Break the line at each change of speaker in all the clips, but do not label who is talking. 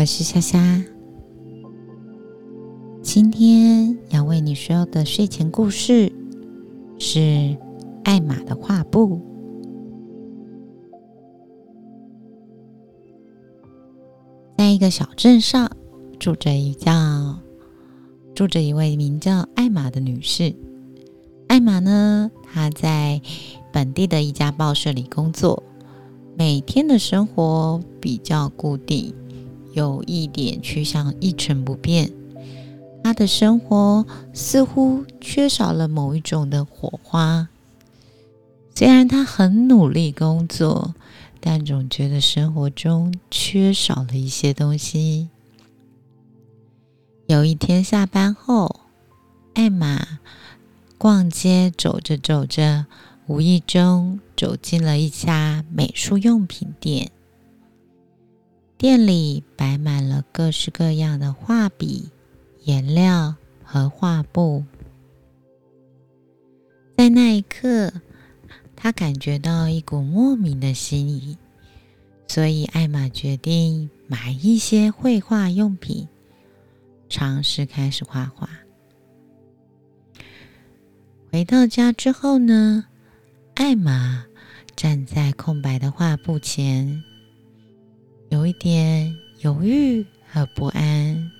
我是夏夏。今天要为你说的睡前故事是艾玛的画布。在一个小镇上，住着一叫住着一位名叫艾玛的女士。艾玛呢，她在本地的一家报社里工作，每天的生活比较固定，有一点趋向一成不变。他的生活似乎缺少了某一种的火花。虽然他很努力工作。但总觉得生活中缺少了一些东西。有一天下班后，艾玛逛街走着走着，无意中走进了一家美术用品店。店里摆满了各式各样的画笔、颜料和画布。在那一刻。他感觉到一股莫名的心意，所以艾玛决定买一些绘画用品，尝试开始画画。回到家之后呢，艾玛站在空白的画布前，有一点犹豫和不安。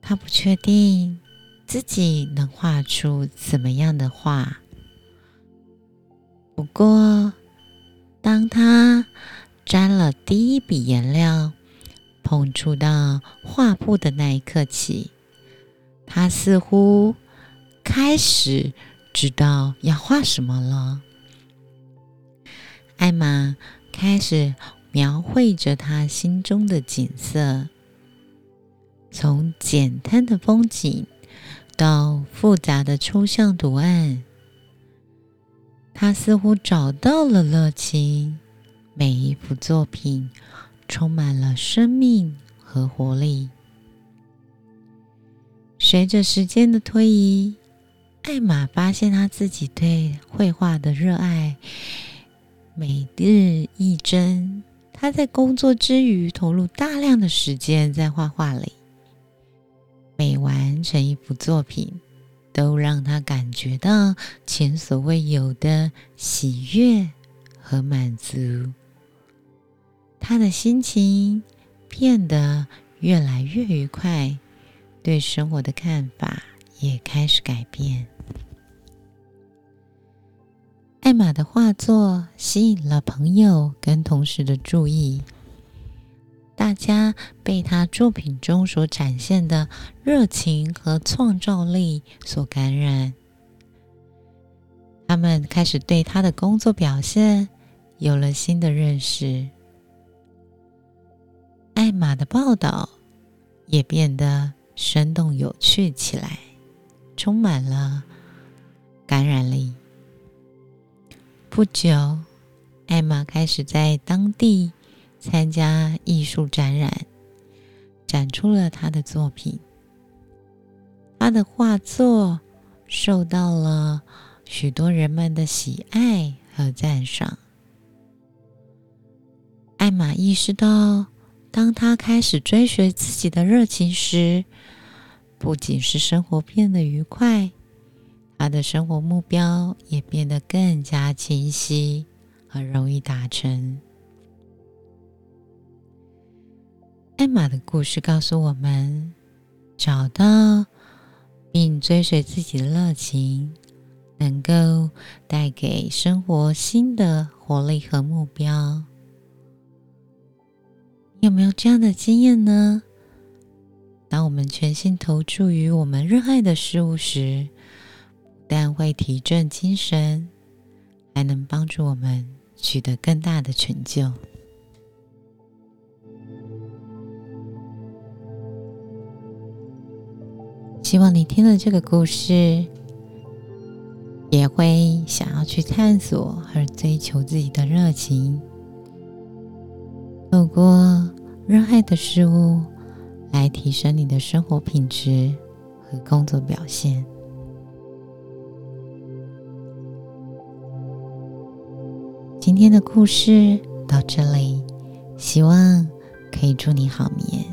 他不确定自己能画出怎么样的画。不过，当他沾了第一笔颜料，碰触到画布的那一刻起，他似乎开始知道要画什么了。艾玛开始描绘着他心中的景色，从简单的风景到复杂的抽象图案。他似乎找到了乐趣，每一幅作品充满了生命和活力。随着时间的推移，艾玛发现他自己对绘画的热爱每日一增。他在工作之余投入大量的时间在画画里，每完成一幅作品。都让他感觉到前所未有的喜悦和满足，他的心情变得越来越愉快，对生活的看法也开始改变。艾玛的画作吸引了朋友跟同事的注意。大家被他作品中所展现的热情和创造力所感染，他们开始对他的工作表现有了新的认识。艾玛的报道也变得生动有趣起来，充满了感染力。不久，艾玛开始在当地。参加艺术展览，展出了他的作品。他的画作受到了许多人们的喜爱和赞赏。艾玛意识到，当他开始追随自己的热情时，不仅是生活变得愉快，他的生活目标也变得更加清晰和容易达成。艾玛的故事告诉我们：找到并追随自己的热情，能够带给生活新的活力和目标。有没有这样的经验呢？当我们全心投注于我们热爱的事物时，但会提振精神，还能帮助我们取得更大的成就。希望你听了这个故事，也会想要去探索和追求自己的热情，透过热爱的事物来提升你的生活品质和工作表现。今天的故事到这里，希望可以祝你好眠。